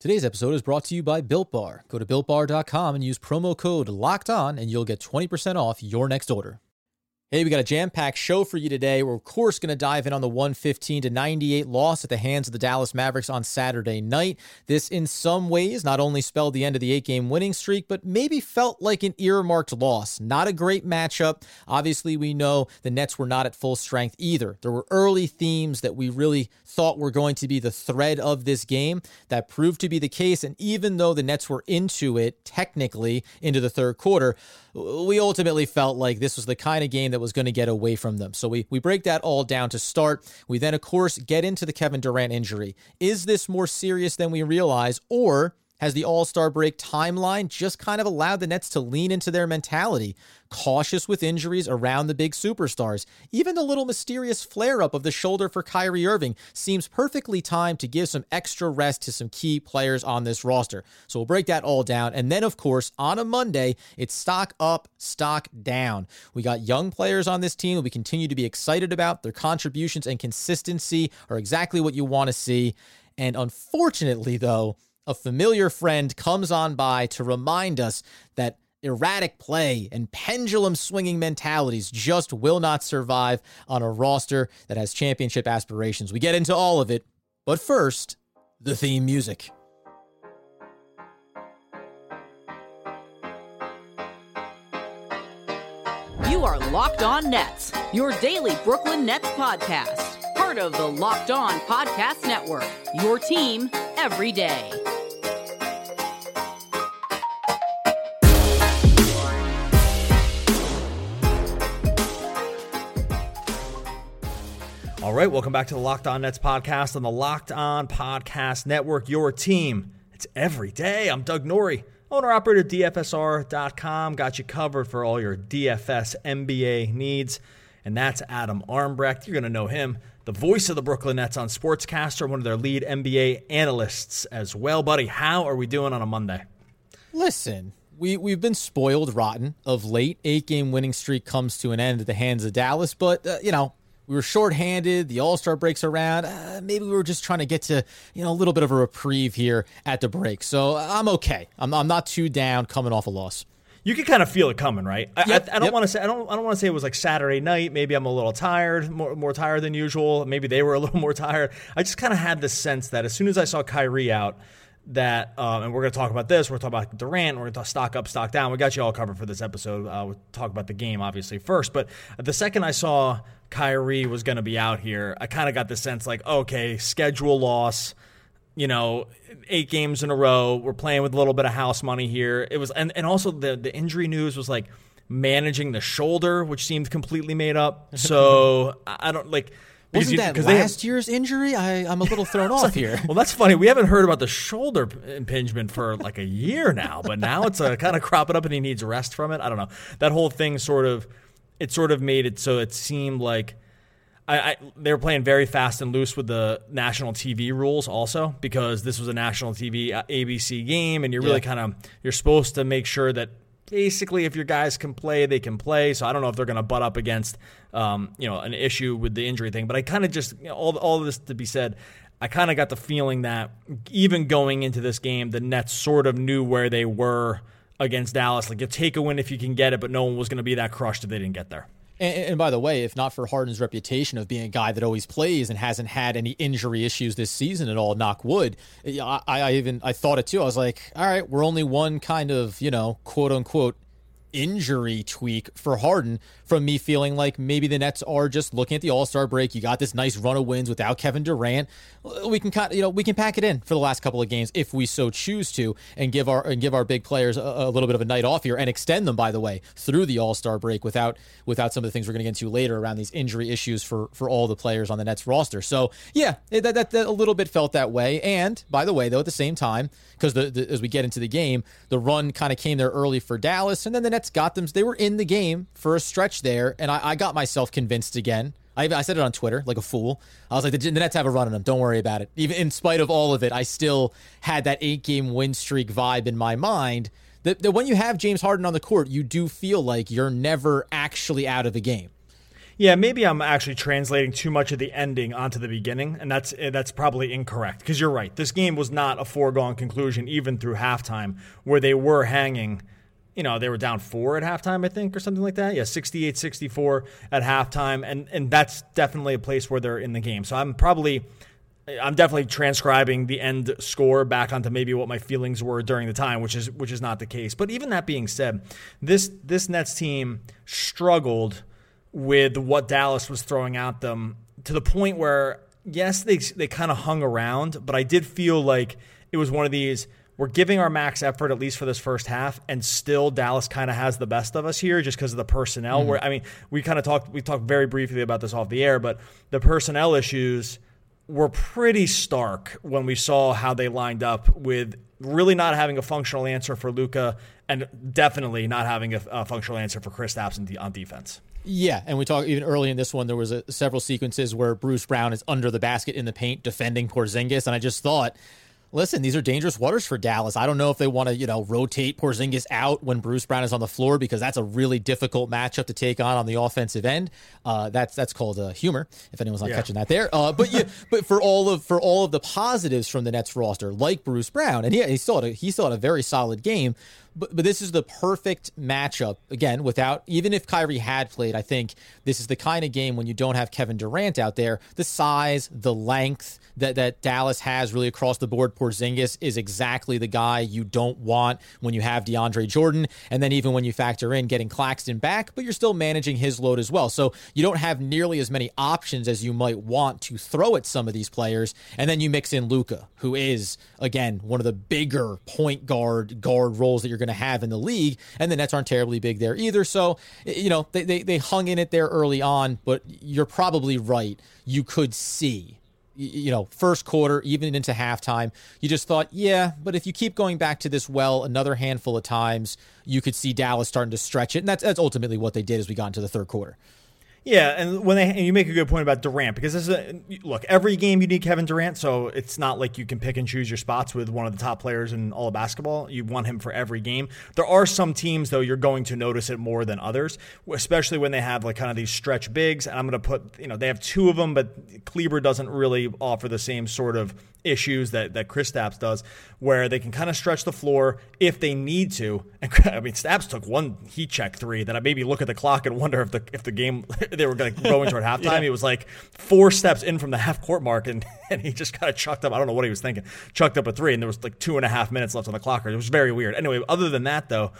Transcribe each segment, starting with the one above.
Today's episode is brought to you by Built Bar. Go to builtbar.com and use promo code LOCKED ON, and you'll get 20% off your next order. Hey, we got a jam packed show for you today. We're, of course, going to dive in on the 115 to 98 loss at the hands of the Dallas Mavericks on Saturday night. This, in some ways, not only spelled the end of the eight game winning streak, but maybe felt like an earmarked loss. Not a great matchup. Obviously, we know the Nets were not at full strength either. There were early themes that we really thought were going to be the thread of this game that proved to be the case. And even though the Nets were into it, technically, into the third quarter, we ultimately felt like this was the kind of game that was going to get away from them. So we, we break that all down to start. We then, of course, get into the Kevin Durant injury. Is this more serious than we realize, or has the All Star break timeline just kind of allowed the Nets to lean into their mentality, cautious with injuries around the big superstars? Even the little mysterious flare up of the shoulder for Kyrie Irving seems perfectly timed to give some extra rest to some key players on this roster. So we'll break that all down. And then, of course, on a Monday, it's stock up, stock down. We got young players on this team that we continue to be excited about. Their contributions and consistency are exactly what you want to see. And unfortunately, though, a familiar friend comes on by to remind us that erratic play and pendulum swinging mentalities just will not survive on a roster that has championship aspirations. We get into all of it, but first, the theme music. You are Locked On Nets, your daily Brooklyn Nets podcast. Part of the Locked On Podcast Network, your team every day. All right, welcome back to the Locked On Nets podcast on the Locked On Podcast Network, your team. It's every day. I'm Doug Norrie, owner operator DFSR.com. Got you covered for all your DFS NBA needs. And that's Adam Armbrecht. You're going to know him, the voice of the Brooklyn Nets on Sportscaster, one of their lead NBA analysts as well. Buddy, how are we doing on a Monday? Listen, we, we've been spoiled rotten of late. Eight game winning streak comes to an end at the hands of Dallas, but, uh, you know, we were shorthanded. The All Star breaks around. Uh, maybe we were just trying to get to you know a little bit of a reprieve here at the break. So I'm okay. I'm, I'm not too down coming off a loss. You can kind of feel it coming, right? I, Yep, I, I don't yep. want to say I don't I don't want to say it was like Saturday night. Maybe I'm a little tired, more more tired than usual. Maybe they were a little more tired. I just kind of had this sense that as soon as I saw Kyrie out, that um, and we're going to talk about this. We're going to talk about Durant. We're going to talk stock up, stock down. We got you all covered for this episode. Uh, we'll talk about the game obviously first, but the second I saw Kyrie was going to be out here, I kind of got the sense like, okay, schedule loss. You know, eight games in a row. We're playing with a little bit of house money here. It was, and, and also the the injury news was like managing the shoulder, which seemed completely made up. So I don't like. Wasn't you- that they have- last year's injury? I, I'm a little thrown off here. well, that's funny. We haven't heard about the shoulder impingement for like a year now, but now it's uh, kind of cropping up and he needs rest from it. I don't know. That whole thing sort of, it sort of made it so it seemed like I, I they were playing very fast and loose with the national TV rules also because this was a national TV uh, ABC game and you're really Yeah. kind of you're supposed to make sure that basically if your guys can play they can play so I don't know if they're going to butt up against um, you know an issue with the injury thing but I kind of just you know, all all of this to be said I kind of got the feeling that even going into this game the Nets sort of knew where they were against Dallas like you take a win if you can get it but no one was going to be that crushed if they didn't get there And, and by the way, if not for Harden's reputation of being a guy that always plays and hasn't had any injury issues this season at all, knock wood, I, I even I thought it too. I was like, all right, we're only one kind of you know quote unquote injury tweak for Harden from me feeling like maybe the Nets are just looking at the All Star break. You got this nice run of wins without Kevin Durant. We can kind you know we can pack it in for the last couple of games if we so choose to, and give our and give our big players a, a little bit of a night off here and extend them by the way through the All Star break without without some of the things we're going to get into later around these injury issues for for all the players on the Nets roster. So yeah, that, that, that a little bit felt that way. And by the way, though, at the same time, because as we get into the game, the run kind of came there early for Dallas, and then the Nets got them. They were in the game for a stretch there, and I, I got myself convinced again. I, I said it on Twitter like a fool. I was like, the, the Nets have a run on them. Don't worry about it. Even in spite of all of it, I still had that eight game win streak vibe in my mind. That, that when you have James Harden on the court, you do feel like you're never actually out of the game. Yeah, maybe I'm actually translating too much of the ending onto the beginning, and that's eh, that's probably incorrect. Because you're right, this game was not a foregone conclusion even through halftime, where they were hanging. You know, they were down four at halftime, I think, or something like that. Yeah, 68 64 at halftime. And, and that's definitely a place where they're in the game. So I'm probably I'm definitely transcribing the end score back onto maybe what my feelings were during the time, which is which is not the case. But even that being said, this this Nets team struggled with what Dallas was throwing at them to the point where yes, they they kind of hung around, but I did feel like it was one of these we're giving our max effort at least for this first half, and still Dallas kind of has the best of us here just because of the personnel. Mm-hmm. Where I mean, we kind of talked we talked very briefly about this off the air, but the personnel issues were pretty stark when we saw how they lined up with really not having a functional answer for Luka and definitely not having a, a functional answer for Kristaps on defense. Yeah, and we talked even early in this one. There was a, several sequences where Bruce Brown is under the basket in the paint defending Porzingis, and I just thought listen, these are dangerous waters for Dallas. I don't know if they want to, you know, rotate Porzingis out when Bruce Brown is on the floor because that's a really difficult matchup to take on on the offensive end. Uh, that's that's called uh, humor. If anyone's not yeah. catching that there, uh, but yeah, but for all of for all of the positives from the Nets roster, like Bruce Brown, and yeah, he still had a, he still had a very solid game. But, but this is the perfect matchup again. Without even if Kyrie had played, I think this is the kind of game when you don't have Kevin Durant out there. The size, the length that that Dallas has really across the board. Porzingis is exactly the guy you don't want when you have DeAndre Jordan, and then even when you factor in getting Claxton back, but you're still managing his load as well. So you don't have nearly as many options as you might want to throw at some of these players, and then you mix in Luka, who is again one of the bigger point guard guard roles that you're going to have in the league. And the Nets aren't terribly big there either. So, you know, they, they, they hung in it there early on, but you're probably right. You could see you know, first quarter, even into halftime, you just thought, yeah, but if you keep going back to this well another handful of times, you could see Dallas starting to stretch it. And that's, that's ultimately what they did as we got into the third quarter. Yeah, and when they and you make a good point about Durant because this is a, look every game you need Kevin Durant, so it's not like you can pick and choose your spots with one of the top players in all of basketball. You want him for every game. There are some teams though you're going to notice it more than others, especially when they have like kind of these stretch bigs. And I'm going to put you know they have two of them, but Kleber doesn't really offer the same sort of issues that that Kristaps does, where they can kind of stretch the floor if they need to. And I mean, Staps took one heat check three that I maybe look at the clock and wonder if the if the game they were going to go into at halftime. yeah. He was like four steps in from the half court mark, and and he just kind of chucked up. I don't know what he was thinking. Chucked up a three, and there was like two and a half minutes left on the clock. It was very weird. Anyway, other than that, though,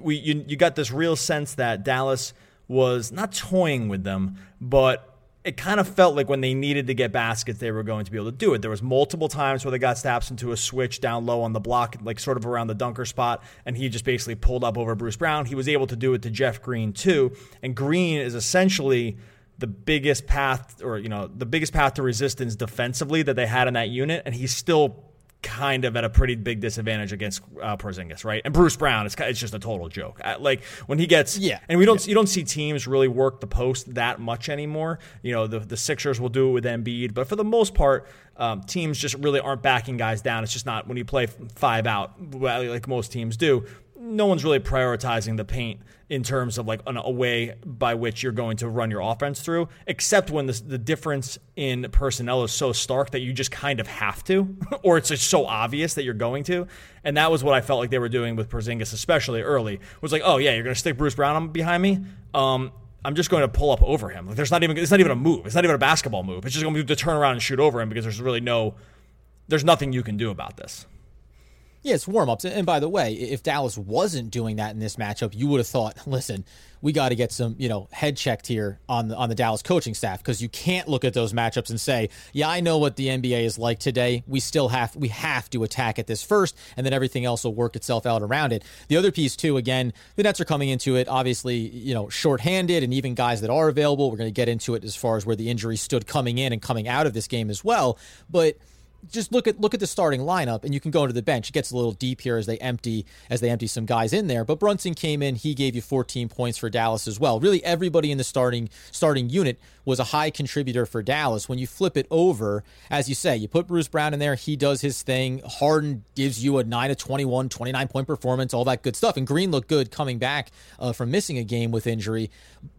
we you, you got this real sense that Dallas was not toying with them, but it kind of felt like when they needed to get baskets, they were going to be able to do it. There was multiple times where they got Staps into a switch down low on the block, like sort of around the dunker spot, and he just basically pulled up over Bruce Brown. He was able to do it to Jeff Green too, and Green is essentially the biggest path, or you know, the biggest path to resistance defensively that they had in that unit, and he's still kind of at a pretty big disadvantage against uh, Porzingis, right? And Bruce Brown, it's it's just a total joke. Like when he gets, yeah, and we don't yeah. you don't see teams really work the post that much anymore. You know, the the Sixers will do it with Embiid, but for the most part, um, teams just really aren't backing guys down. It's just not when you play five out like most teams do no one's really prioritizing the paint in terms of like an, a way by which you're going to run your offense through, except when the, the difference in personnel is so stark that you just kind of have to, or it's just so obvious that you're going to. And that was what I felt like they were doing with Porzingis, especially early. Was like, oh yeah, you're going to stick Bruce Brown behind me. Um, I'm just going to pull up over him. Like there's not even it's not even a move. It's not even a basketball move. It's just going to be to turn around and shoot over him because there's really no there's nothing you can do about this. Yeah, it's warm ups. And by the way, if Dallas wasn't doing that in this matchup, you would have thought, listen, we got to get some, you know, head checked here on the on the Dallas coaching staff because you can't look at those matchups and say, yeah, I know what the NBA is like today. We still have we have to attack at this first, and then everything else will work itself out around it. The other piece too, again, the Nets are coming into it obviously, you know, shorthanded, and even guys that are available. We're going to get into it as far as where the injury stood coming in and coming out of this game as well, but just look at look at the starting lineup and you can go into the bench. It gets a little deep here as they empty as they empty some guys in there. But Brunson came in, he gave you 14 points for Dallas as well. Really everybody in the starting starting unit was a high contributor for Dallas. When you flip it over, as you say, you put Bruce Brown in there, he does his thing. Harden gives you a 9 to 21, 29 point performance, all that good stuff. And Green looked good coming back uh, from missing a game with injury,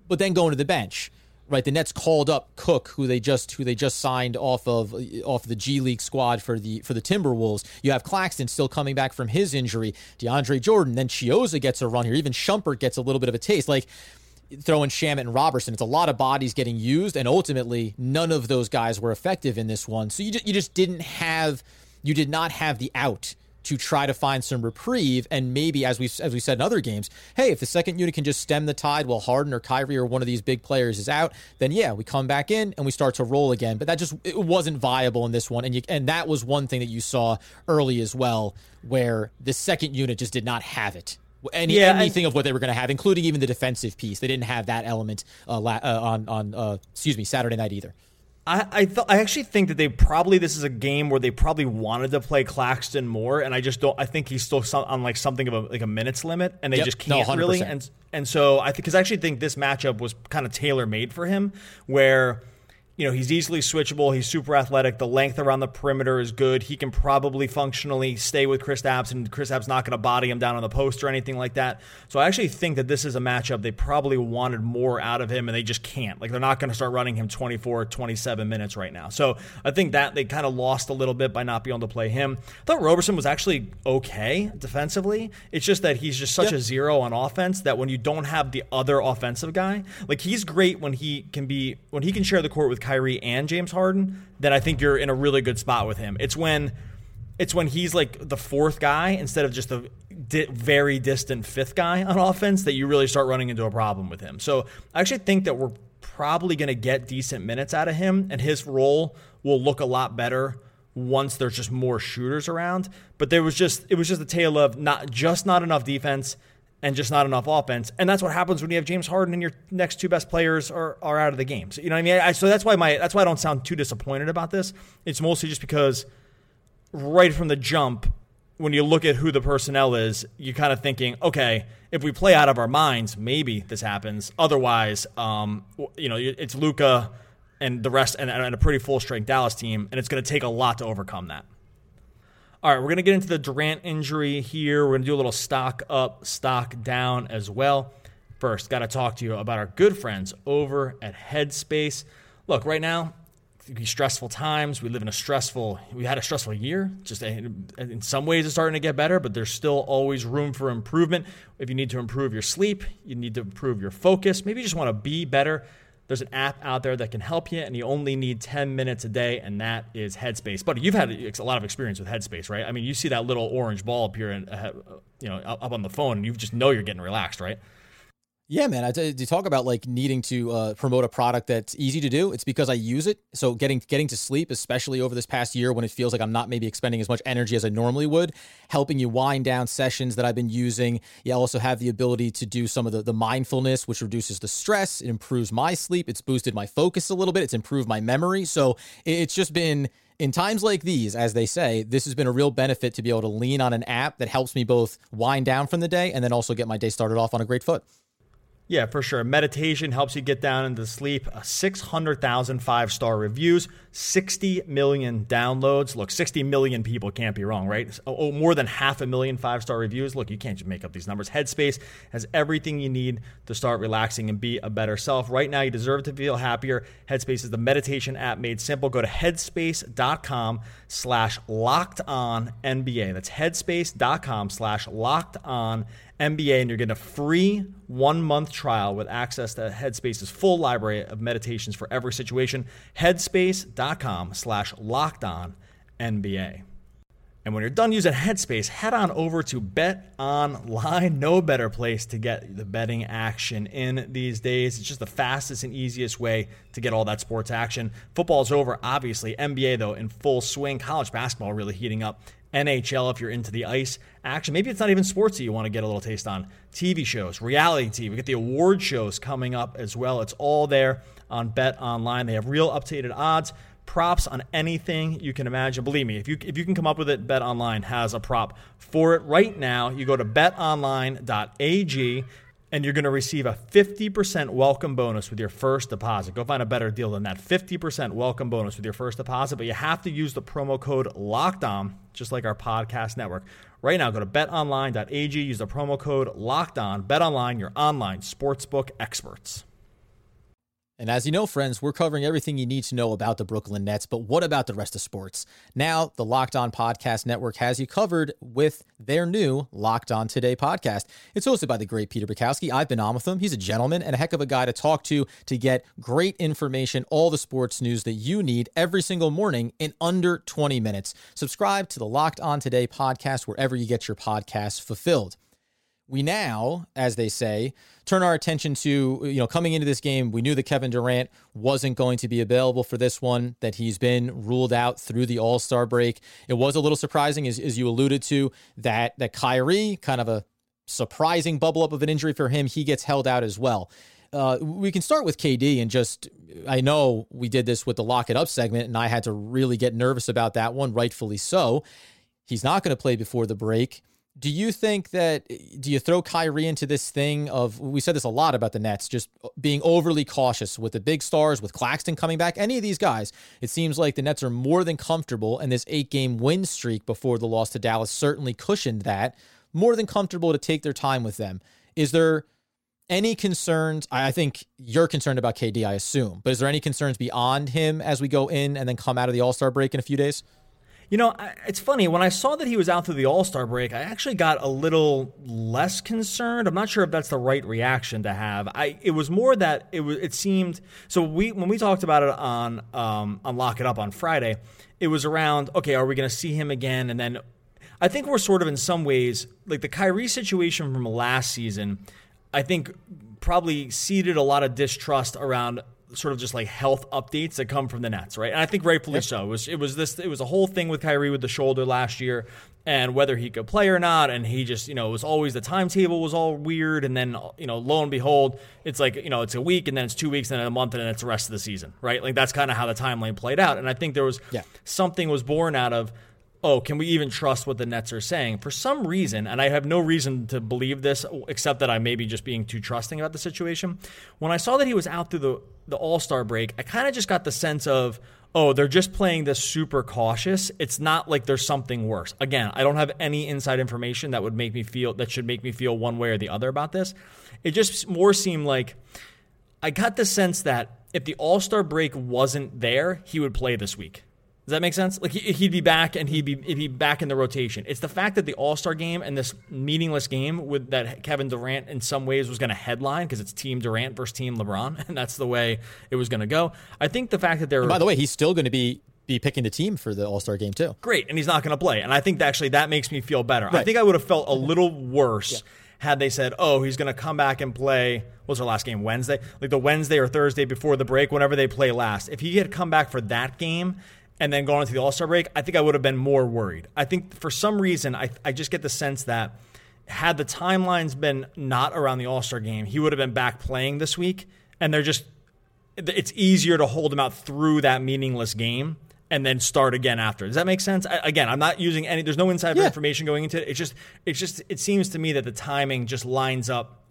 but then going to the bench right? The Nets called up Cook, who they just who they just signed off of off the G League squad for the for the Timberwolves. You have Claxton still coming back from his injury. DeAndre Jordan, then Chiozza gets a run here. Even Shumpert gets a little bit of a taste. Like throwing Shamet and Roberson. it's a lot of bodies getting used, and ultimately none of those guys were effective in this one. So you just, you just didn't have you did not have the out to try to find some reprieve. And maybe, as we as we said in other games, hey, if the second unit can just stem the tide while Harden or Kyrie or one of these big players is out, then yeah, we come back in and we start to roll again. But that just it wasn't viable in this one, and you, and that was one thing that you saw early as well, where the second unit just did not have it. Any, yeah, anything of what they were going to have, including even the defensive piece, they didn't have that element uh, la- uh, on on uh, excuse me Saturday night either. I I, th- I actually think that they probably this is a game where they probably wanted to play Claxton more, and I just don't. I think he's still some, on like something of a like a minutes limit, and they yep. just can't no, really. And and so I think because I actually think this matchup was kind of tailor made for him, where you know, he's easily switchable. He's super athletic. The length around the perimeter is good. He can probably functionally stay with Chris Kristaps, and Kristaps not going to body him down on the post or anything like that. So I actually think that this is a matchup they probably wanted more out of him, and they just can't. Like, they're not going to start running him 24, 27 minutes right now. So I think that they kind of lost a little bit by not being able to play him. I thought Roberson was actually okay defensively. It's just that he's just such a zero on offense that when you don't have the other offensive guy, like, he's great when he can be, when he can share the court with Kyrie and James Harden, then I think you're in a really good spot with him. It's when it's when he's like the fourth guy instead of just the di- very distant fifth guy on offense that you really start running into a problem with him. So I actually think that we're probably going to get decent minutes out of him, and his role will look a lot better once there's just more shooters around. But there was just it was just a tale of not just not enough defense and just not enough offense. And that's what happens when you have James Harden and your next two best players are, are out of the game. So, you know what I mean? I, so that's why my that's why I don't sound too disappointed about this. It's mostly just because right from the jump, when you look at who the personnel is, you're kind of thinking, okay, if we play out of our minds, maybe this happens. Otherwise, um, you know, it's Luka and the rest, and, and a pretty full strength Dallas team, and it's going to take a lot to overcome that. All right, we're going to get into the Durant injury here. We're going to do a little stock up, stock down as well. First, got to talk to you about our good friends over at Headspace. Look, right now, stressful times. We live in a stressful. We had a stressful year. Just eh, in some ways, it's starting to get better, but there's still always room for improvement. If you need to improve your sleep, you need to improve your focus. Maybe you just want to be better. There's an app out there that can help you, and you only need 10 minutes a day, and that is Headspace. But you've had a lot of experience with Headspace, right? I mean, you see that little orange ball appear, in, you know, up on the phone, and you just know you're getting relaxed, right? Yeah, man. To talk about like needing to uh, promote a product that's easy to do. It's because I use it. So getting getting to sleep, especially over this past year when it feels like I'm not maybe expending as much energy as I normally would, helping you wind down sessions that I've been using. You also have the ability to do some of the, the mindfulness, which reduces the stress. It improves my sleep. It's boosted my focus a little bit. It's improved my memory. So it's just been in times like these, as they say, this has been a real benefit to be able to lean on an app that helps me both wind down from the day and then also get my day started off on a great foot. Yeah, for sure. Meditation helps you get down into sleep. Uh, 600,000 five star reviews, 60 million downloads. Look, 60 million people can't be wrong, right? Oh, more than half a million five star reviews. Look, you can't just make up these numbers. Headspace has everything you need to start relaxing and be a better self. Right now, you deserve to feel happier. Headspace is the meditation app made simple. Go to headspace.com slash locked on NBA. That's headspace.com slash locked on NBA, and you're getting a free one month trial with access to Headspace's full library of meditations for every situation. Headspace.com slash locked on NBA. And when you're done using Headspace, head on over to Bet Online. No better place to get the betting action in these days. It's just the fastest and easiest way to get all that sports action. Football's over, obviously. NBA, though, in full swing. College basketball really heating up. NHL if you're into the ice action. Maybe it's not even sports that you want to get a little taste on. TV shows, reality TV. We get the award shows coming up as well. It's all there on Bet Online. They have real updated odds, props on anything you can imagine. Believe me, if you if you can come up with it, Bet Online has a prop for it right now. You go to betonline.ag and you're going to receive a 50% welcome bonus with your first deposit. Go find a better deal than that. 50% welcome bonus with your first deposit, but you have to use the promo code locked on, just like our podcast network. Right now, go to betonline.ag, use the promo code locked on. Bet online, your online sportsbook experts. And as you know, friends, we're covering everything you need to know about the Brooklyn Nets, but what about the rest of sports? Now, the Locked On Podcast Network has you covered with their new Locked On Today podcast. It's hosted by the great Peter Bukowski. I've been on with him. He's a gentleman and a heck of a guy to talk to to get great information, all the sports news that you need every single morning in under 20 minutes. Subscribe to the Locked On Today podcast wherever you get your podcasts fulfilled we now, as they say, turn our attention to, you know, coming into this game, we knew that Kevin Durant wasn't going to be available for this one, that he's been ruled out through the All Star break. It was a little surprising, as, as you alluded to, that, that Kyrie, kind of a surprising bubble up of an injury for him, he gets held out as well. Uh, we can start with KD and just, I know we did this with the lock it up segment, and I had to really get nervous about that one, rightfully so. He's not going to play before the break do you think that do you throw Kyrie into this thing of we said this a lot about the Nets just being overly cautious with the big stars with Claxton coming back any of these guys it seems like the Nets are more than comfortable and this 8 game win streak before the loss to Dallas certainly cushioned that more than comfortable to take their time with them. Is there any concerns I think you're concerned about KD I assume but is there any concerns beyond him as we go in and then come out of the All-Star break in a few days you know, it's funny. When I saw that he was out through the All Star break, I actually got a little less concerned. I'm not sure if that's the right reaction to have. I it was more that it was. It seemed so. We when we talked about it on um, on Lock It Up on Friday, it was around. Okay, are we going to see him again? And then I think we're sort of in some ways like the Kyrie situation from last season. I think probably seeded a lot of distrust around sort of just like health updates that come from the Nets, right? And I think rightfully yep. so. It was it was this it was a whole thing with Kyrie with the shoulder last year and whether he could play or not and he just, you know, it was always the timetable was all weird and then, you know, lo and behold, it's like, you know, it's a week and then it's 2 weeks and then a month and then it's the rest of the season, right? Like that's kind of how the timeline played out. And I think there was yeah. something was born out of oh, can we even trust what the Nets are saying? For some reason, and I have no reason to believe this except that I may be just being too trusting about the situation. When I saw that he was out through the, the All Star break, I kind of just got the sense of, oh, they're just playing this super cautious. It's not like there's something worse. Again, I don't have any inside information that would make me feel, that should make me feel one way or the other about this. It just more seemed like I got the sense that if the All Star break wasn't there, he would play this week. Does that make sense? Like he'd be back and he'd be he'd be back in the rotation. It's the fact that the All Star game and this meaningless game with that Kevin Durant in some ways was going to headline because it's Team Durant versus Team LeBron, and that's the way it was going to go. I think the fact that they're by the way, he's still going to be be picking the team for the All Star game too. Great, and he's not going to play, and I think actually that makes me feel better. Right. I think I would have felt a little worse. Yeah. Had they said, "Oh, he's going to come back and play," what was their last game Wednesday, like the Wednesday or Thursday before the break, whenever they play last. If he had come back for that game and then going into the All Star break, I think I would have been more worried. I think for some reason, I, I just get the sense that had the timelines been not around the All Star game, he would have been back playing this week. And they're just, it's easier to hold him out through that meaningless game and then start again after. Does that make sense? I, again, I'm not using any, there's no insider yeah. information going into it. It's just, it's just, it seems to me that the timing just lines up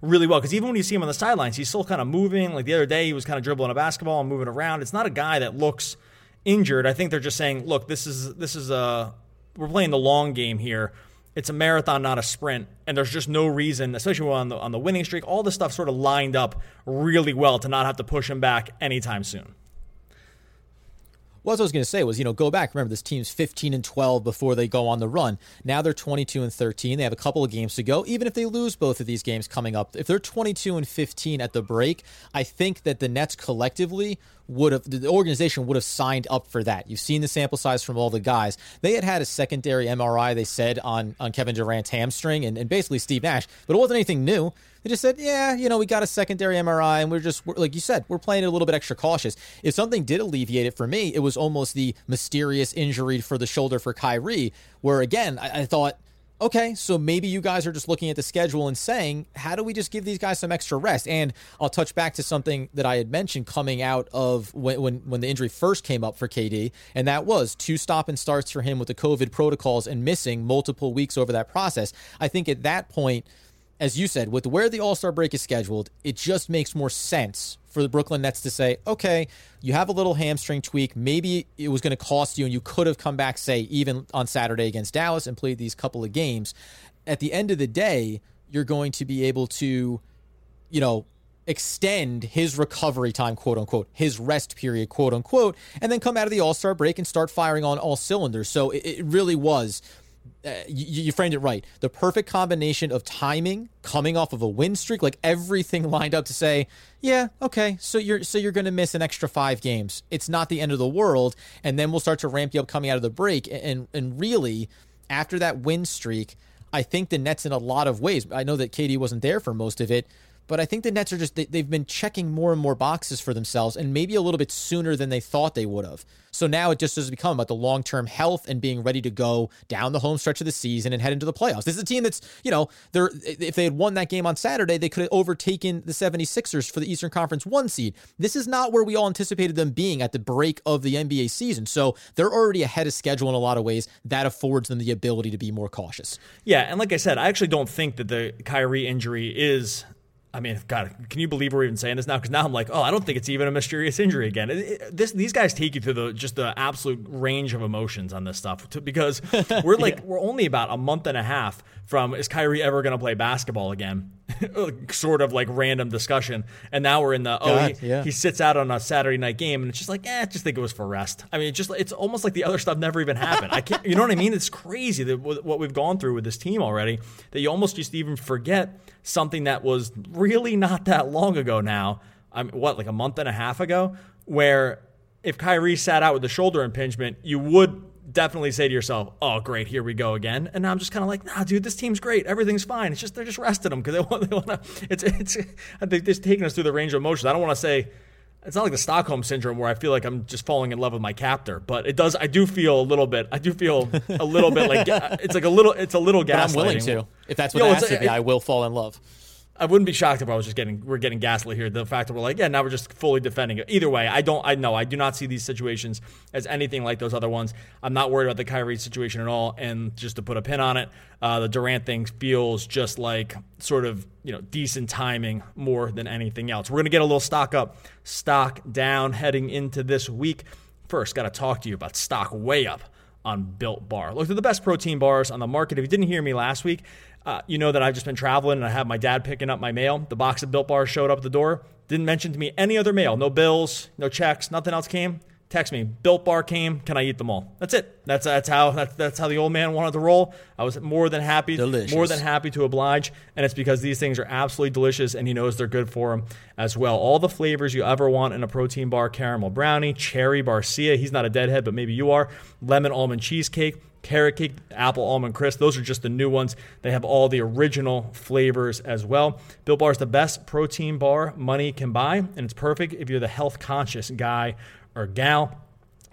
really well. Because even when you see him on the sidelines, he's still kind of moving. Like the other day, he was kind of dribbling a basketball and moving around. It's not a guy that looks injured. I think they're just saying, look, this is this is a we're playing the long game here. It's a marathon, not a sprint, and there's just no reason, especially on the on the winning streak. All this stuff sort of lined up really well to not have to push him back anytime soon. What I was going to say was, you know, go back. Remember, this team's 15 and 12 before they go on the run. Now they're 22 and 13. They have a couple of games to go. Even if they lose both of these games coming up, if they're 22 and 15 at the break, I think that the Nets collectively would have the organization would have signed up for that. You've seen the sample size from all the guys. They had had a secondary MRI, they said, on on Kevin Durant's hamstring and, and basically Steve Nash, but it wasn't anything new. They just said, yeah, you know, we got a secondary MRI, and we're just we're, like you said, we're playing it a little bit extra cautious. If something did alleviate it for me, it was almost the mysterious injury for the shoulder for Kyrie, where again I, I thought okay, so maybe you guys are just looking at the schedule and saying, how do we just give these guys some extra rest? And I'll touch back to something that I had mentioned coming out of when, when, when the injury first came up for KD, and that was two stop and starts for him with the COVID protocols and missing multiple weeks over that process. I think at that point, as you said, with where the All Star break is scheduled, it just makes more sense for the Brooklyn Nets to say, okay, you have a little hamstring tweak. Maybe it was going to cost you, and you could have come back, say, even on Saturday against Dallas and played these couple of games. At the end of the day, you're going to be able to, you know, extend his recovery time, quote unquote, his rest period, quote unquote, and then come out of the All Star break and start firing on all cylinders. So it, it really was. Uh, you, you, framed it right. The perfect combination of timing, coming off of a win streak, like everything lined up to say, yeah, okay, so you're so you're going to miss an extra five games. It's not the end of the world, and then we'll start to ramp you up coming out of the break. And and really, after that win streak, I think the Nets in a lot of ways. I know that KD wasn't there for most of it, but I think the Nets are just, they, have been checking more and more boxes for themselves and maybe a little bit sooner than they thought they would have. So now it just has become about the long term health and being ready to go down the home stretch of the season and head into the playoffs. This is a team that's, you know, they're, if they had won that game on Saturday, they could have overtaken the 76ers for the Eastern Conference one seed. This is not where we all anticipated them being at the break of the NBA season. So they're already ahead of schedule in a lot of ways. That affords them the ability to be more cautious. Yeah. And like I said, I actually don't think that the Kyrie injury is I mean, God, can you believe we're even saying this now? Because now I'm like, oh, I don't think it's even a mysterious injury again. It, it, this, these guys take you through the just the absolute range of emotions on this stuff to, because we're like yeah. we're only about a month and a half from is Kyrie ever going to play basketball again? sort of like random discussion, and now we're in the oh he, yeah. he, sits out on a Saturday night game, and it's just like eh, I just think it was for rest. I mean, just it's almost like the other stuff never even happened. I can't, you know what I mean? It's crazy that what we've gone through with this team already that you almost just even forget something that was really not that long ago now. I mean, what, like a month and a half ago, where if Kyrie sat out with the shoulder impingement, you would definitely say to yourself, "Oh, great, here we go again." And now I'm just kind of like, "Nah, dude, this team's great. Everything's fine. It's just they're just resting them because they want they want to. It's it's they're just taking us through the range of emotions. I don't want to say." It's not like the Stockholm syndrome where I feel like I'm just falling in love with my captor, but it does. I do feel a little bit. I do feel a little bit like it's like a little. It's a little gas. I'm willing to. If that's what you know, it has to be, I will fall in love. I wouldn't be shocked if I was just getting we're getting gaslit here. The fact that we're like, yeah, now we're just fully defending it. Either way, I don't I know I do not see these situations as anything like those other ones. I'm not worried about the Kyrie situation at all. And just to put a pin on it, uh, the Durant thing feels just like sort of you know decent timing more than anything else. We're gonna get a little stock up, stock down heading into this week. First, got to talk to you about stock way up on Built Bar. Look, they're the best protein bars on the market. If you didn't hear me last week, uh, you know that I've just been traveling and I have my dad picking up my mail. The box of Built Bars showed up at the door. Didn't mention to me any other mail. No bills, no checks, nothing else came text me. Built Bar came. Can I eat them all? That's it. That's that's how that's that's how the old man wanted to roll. I was more than happy, delicious. more than happy to oblige, and it's because these things are absolutely delicious, and he knows they're good for him as well. All the flavors you ever want in a protein bar: caramel brownie, cherry Garcia. He's not a deadhead, but maybe you are. Lemon almond cheesecake. Carrot cake, apple almond crisp. Those are just the new ones. They have all the original flavors as well. Built Bar is the best protein bar money can buy, and it's perfect if you're the health conscious guy or gal.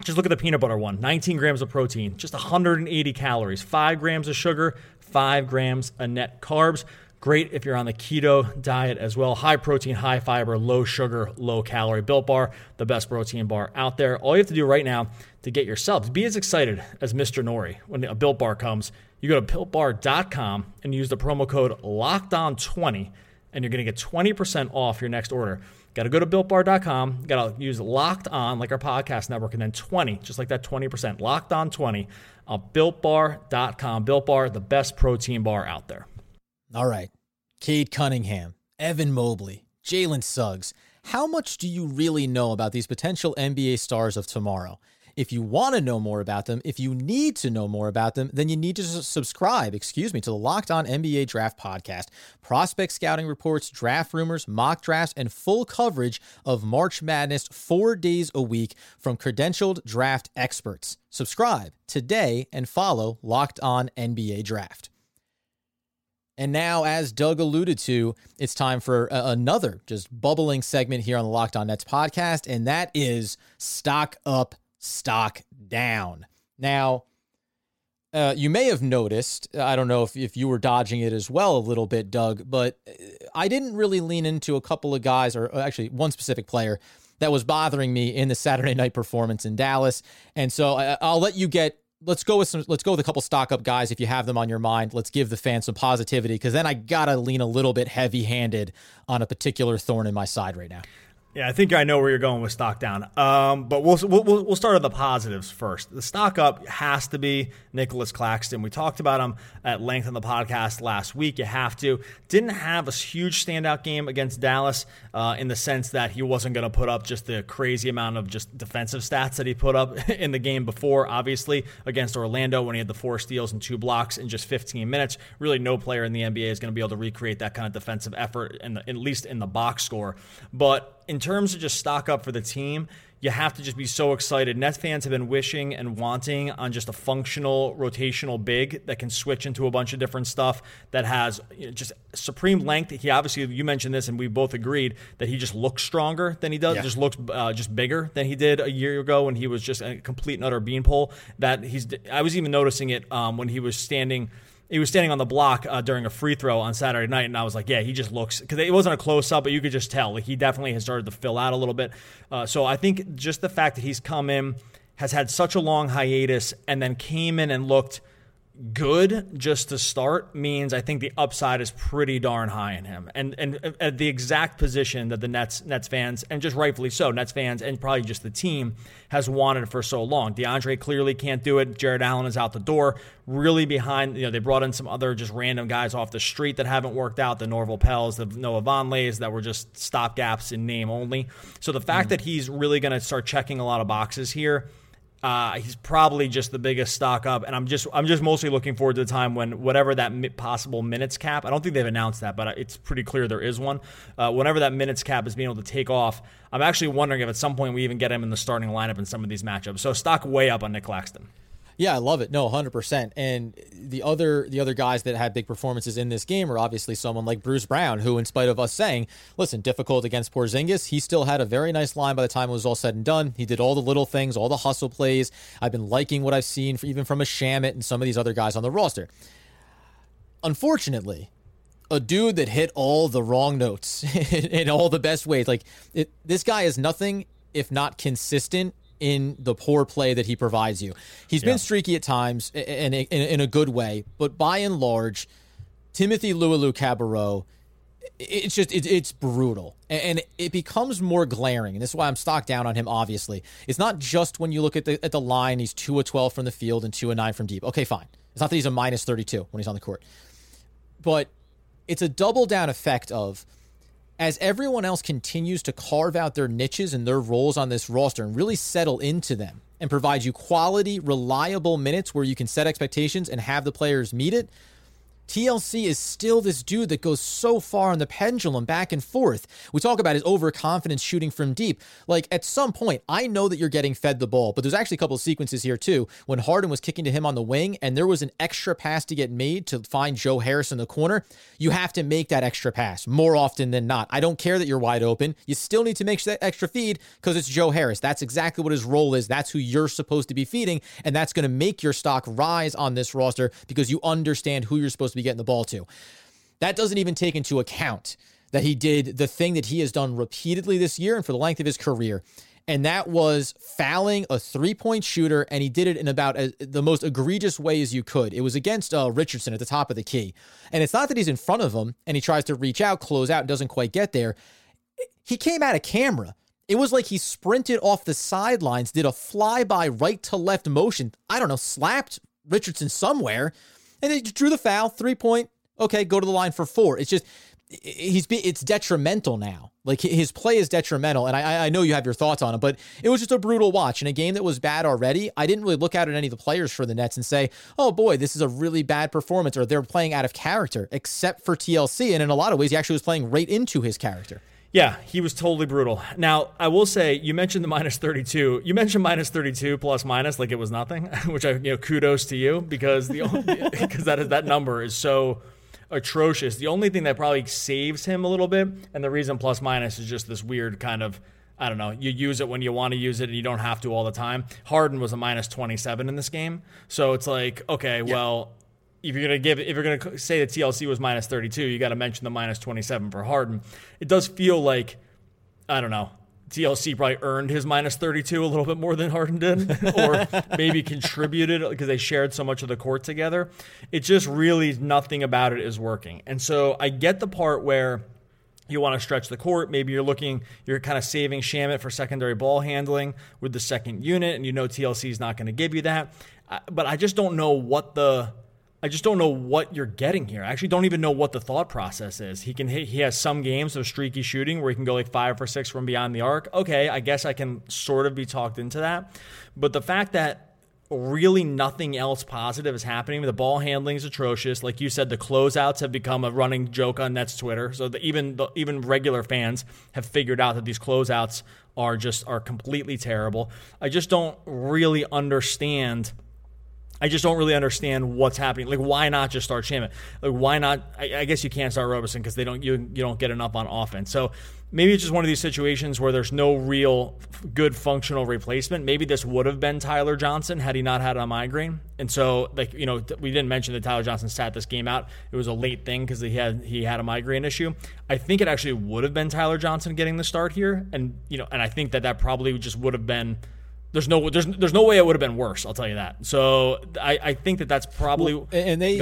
Just look at the peanut butter one 19 grams of protein, just 180 calories, 5 grams of sugar, 5 grams of net carbs. Great if you're on the keto diet as well. High protein, high fiber, low sugar, low calorie. Built Bar, the best protein bar out there. All you have to do right now to get your subs, be as excited as Mr. Norrie when a Built Bar comes. You go to builtbar.com and use the promo code LOCKEDON20 and you're going to get 20% off your next order. Got to go to builtbar.com. Got to use locked on, like our podcast network, and then 20, just like that 20%. Locked on 20 uh, on builtbar.com. Built Bar, the best protein bar out there. All right. Cade Cunningham, Evan Mobley, Jalen Suggs. How much do you really know about these potential NBA stars of tomorrow? If you want to know more about them, if you need to know more about them, then you need to subscribe, excuse me, to the Locked On NBA Draft Podcast. Prospect scouting reports, draft rumors, mock drafts, and full coverage of March Madness four days a week from credentialed draft experts. Subscribe today and follow Locked On NBA Draft. And now, as Doug alluded to, it's time for a- another just bubbling segment here on the Locked On Nets podcast, and that is Stock Up stock down. Now, uh, you may have noticed, I don't know if, if you were dodging it as well a little bit, Doug, but uh, I didn't really lean into a couple of guys, or actually one specific player that was bothering me in the Saturday night performance in Dallas. And so I, I'll let you get let's go with some let's go with a couple stock up guys if you have them on your mind let's give the fans some positivity because then i gotta lean a little bit heavy handed on a particular thorn in my side right now Yeah, I think I know where you're going with stock down. Um, but we'll, we'll we'll start at the positives first. The stock up has to be Nicholas Claxton. We talked about him at length on the podcast last week. You have to. Didn't have a huge standout game against Dallas uh, in the sense that he wasn't going to put up just the crazy amount of just defensive stats that he put up in the game before. Obviously against Orlando when he had the four steals and two blocks in just 15 minutes. Really, no player in the NBA is going to be able to recreate that kind of defensive effort, in the, at least in the box score. But in terms of just stock up for the team, you have to just be so excited. Nets fans have been wishing and wanting on just a functional rotational big that can switch into a bunch of different stuff that has you know, just supreme length. He obviously you mentioned this and we both agreed that he just looks stronger than he does. Yeah. Just looks uh, just bigger than he did a year ago when he was just a complete and utter beanpole. That he's I was even noticing it um, when he was standing he was standing on the block uh, during a free throw on Saturday night, and I was like, yeah, he just looks because it wasn't a close up, but you could just tell like he definitely has started to fill out a little bit. Uh, so I think just the fact that he's come in, has had such a long hiatus, and then came in and looked good just to start means I think the upside is pretty darn high in him. And and at the exact position that the Nets Nets fans and just rightfully so, Nets fans and probably just the team has wanted for so long. DeAndre clearly can't do it. Jarrett Allen is out the door. Really behind, you know, they brought in some other just random guys off the street that haven't worked out. The Norvel Pelles, the Noah Vonlehs that were just stopgaps in name only. So the fact mm. that he's really going to start checking a lot of boxes here uh, he's probably just the biggest stock up, and I'm just I'm just mostly looking forward to the time when whatever that possible minutes cap. I don't think they've announced that, but it's pretty clear there is one. Uh, whenever that minutes cap is being able to take off, I'm actually wondering if at some point we even get him in the starting lineup in some of these matchups. So stock way up on Nick Claxton. Yeah, I love it. No, 100%. And the other the other guys that had big performances in this game are obviously someone like Bruce Brown, who in spite of us saying, listen, difficult against Porzingis, he still had a very nice line by the time it was all said and done. He did all the little things, all the hustle plays. I've been liking what I've seen even from a Shamet and some of these other guys on the roster. Unfortunately, a dude that hit all the wrong notes in all the best ways. Like it, this guy is nothing if not consistent in the poor play that he provides you. He's yeah. been streaky at times in a, in a good way, but by and large, Timothy Luwawu-Cabarrot, it's just it, it's brutal. And it becomes more glaring and this is why i'm stocked down on him obviously. It's not just when you look at the at the line he's 2 of 12 from the field and 2 of 9 from deep. Okay fine. It's not that he's a minus 32 when he's on the court. But it's a double down effect of as everyone else continues to carve out their niches and their roles on this roster and really settle into them and provide you quality, reliable minutes where you can set expectations and have the players meet it, TLC is still this dude that goes so far on the pendulum back and forth. We talk about his overconfidence shooting from deep. Like at some point, I know that you're getting fed the ball, but there's actually a couple of sequences here too when Harden was kicking to him on the wing and there was an extra pass to get made to find Joe Harris in the corner. You have to make that extra pass more often than not. I don't care that you're wide open. You still need to make that extra feed because it's Joe Harris. That's exactly what his role is. That's who you're supposed to be feeding. And that's going to make your stock rise on this roster because you understand who you're supposed to to be getting the ball to. That doesn't even take into account that he did the thing that he has done repeatedly this year and for the length of his career. And that was fouling a three point shooter, and he did it in about a, the most egregious way as you could. It was against uh, Richardson at the top of the key. And it's not that he's in front of him and he tries to reach out, close out, and doesn't quite get there. He came out of camera. It was like he sprinted off the sidelines, did a flyby right to left motion. I don't know, slapped Richardson somewhere, and he drew the foul, three point. Okay, go to the line for four. It's just he's it's detrimental now. Like his play is detrimental, and I I know you have your thoughts on it, but it was just a brutal watch in a game that was bad already. I didn't really look out at any of the players for the Nets and say, oh boy, this is a really bad performance, or they're playing out of character, except for TLC, and in a lot of ways, he actually was playing right into his character. Yeah, he was totally brutal. Now, I will say, you mentioned the minus 32. You mentioned minus 32 plus minus like it was nothing, which I, you know, kudos to you because the because that is, that number is so atrocious. The only thing that probably saves him a little bit, and the reason plus minus is just this weird kind of I don't know, you use it when you want to use it and you don't have to all the time. Harden was a minus 27 in this game. So it's like, okay, well, if you're gonna give if you're gonna say that TLC was minus 32, you got to mention the minus 27 for Harden. It does feel like I don't know. TLC probably earned his minus 32 a little bit more than Harden did, or maybe contributed because they shared so much of the court together. It just really nothing about it is working. And so I get the part where you want to stretch the court. Maybe you're looking, you're kind of saving Shamet for secondary ball handling with the second unit, and you know TLC is not going to give you that. Uh, but I just don't know what the, I just don't know what you're getting here. I actually don't even know what the thought process is. He can hit, he has some games of streaky shooting where he can go like five for six from beyond the arc. Okay, I guess I can sort of be talked into that. But the fact that really nothing else positive is happening. The ball handling is atrocious. Like you said, the closeouts have become a running joke on Nets Twitter. So the, even the, even regular fans have figured out that these closeouts are just are completely terrible. I just don't really understand. I just don't really understand what's happening. Like, why not just start Shamet? Like, why not? I, I guess you can't start Roberson because they don't you you don't get enough on offense. So maybe it's just one of these situations where there's no real good functional replacement. Maybe this would have been Tyler Johnson had he not had a migraine. And so, like you know, we didn't mention that Tyler Johnson sat this game out. It was a late thing because he had he had a migraine issue. I think it actually would have been Tyler Johnson getting the start here, and you know, and I think that that probably just would have been. There's no there's there's no way it would have been worse. I'll tell you that. So I, I think that that's probably well, and they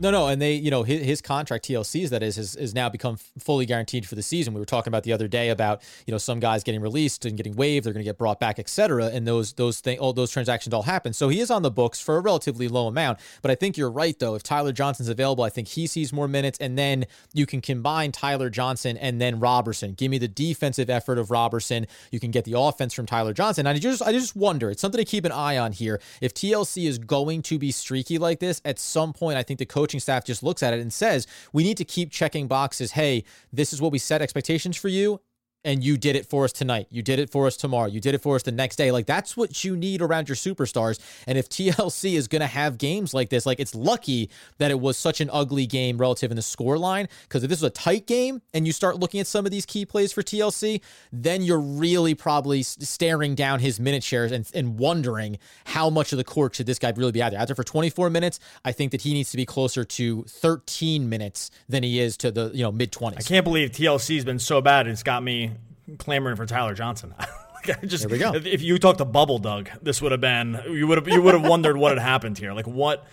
no, no, and they, you know, his, his contract TLCs that is has, has now become fully guaranteed for the season. We were talking about the other day about you know some guys getting released and getting waived, they're going to get brought back, etc. And those those thing, all those transactions all happen. So he is on the books for a relatively low amount. But I think you're right though. If Tyler Johnson's available, I think he sees more minutes, and then you can combine Tyler Johnson and then Roberson. Give me the defensive effort of Roberson. You can get the offense from Tyler Johnson. And I just I just wonder. It's something to keep an eye on here. If TLC is going to be streaky like this at some point, I think the coaching staff just looks at it and says, we need to keep checking boxes. Hey, this is what we set expectations for you and you did it for us tonight. You did it for us tomorrow. You did it for us the next day. Like that's what you need around your superstars. And if TLC is going to have games like this, like it's lucky that it was such an ugly game relative in the score line. Because if this was a tight game and you start looking at some of these key plays for TLC, then you're really probably staring down his minute shares and, and wondering how much of the court should this guy really be out there. After for 24 minutes, I think that he needs to be closer to 13 minutes than he is to the you know mid 20s. I can't believe TLC has been so bad. It's got me clamoring for Tyler Johnson. just there we go. If, if you talked to Bubble Doug, this would have been you would have you would have wondered what had happened here. Like what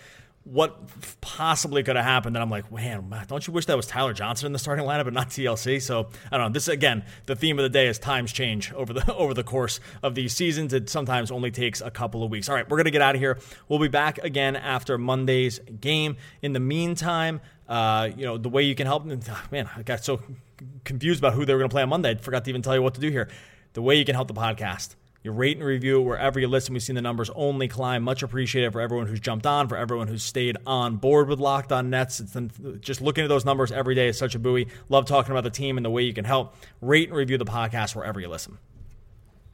what possibly could have happened that I'm like, man, don't you wish that was Tyler Johnson in the starting lineup and not TLC? So I don't know. This again, the theme of the day is times change over the over the course of these seasons. It sometimes only takes a couple of weeks. All right, we're gonna get out of here. We'll be back again after Monday's game. In the meantime, uh, you know the way you can help. Man, I got so confused about who they were going to play on Monday. I forgot to even tell you what to do here. The way you can help the podcast. You rate and review wherever you listen. We've seen the numbers only climb. Much appreciated for everyone who's jumped on, for everyone who's stayed on board with Locked On Nets. It's just looking at those numbers every day is such a buoy. Love talking about the team and the way you can help. Rate and review the podcast wherever you listen.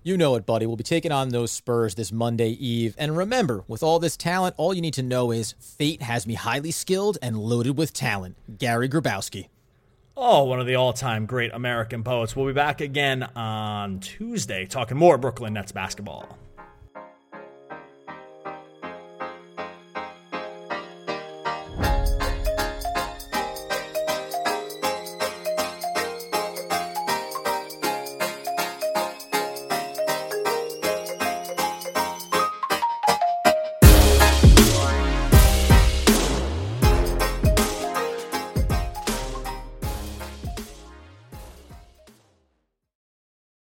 You know it, buddy. We'll be taking on those Spurs this Monday Eve. And remember, with all this talent, all you need to know is fate has me highly skilled and loaded with talent. Gary Grabowski. Oh, one of the all time great American poets. We'll be back again on Tuesday talking more Brooklyn Nets basketball.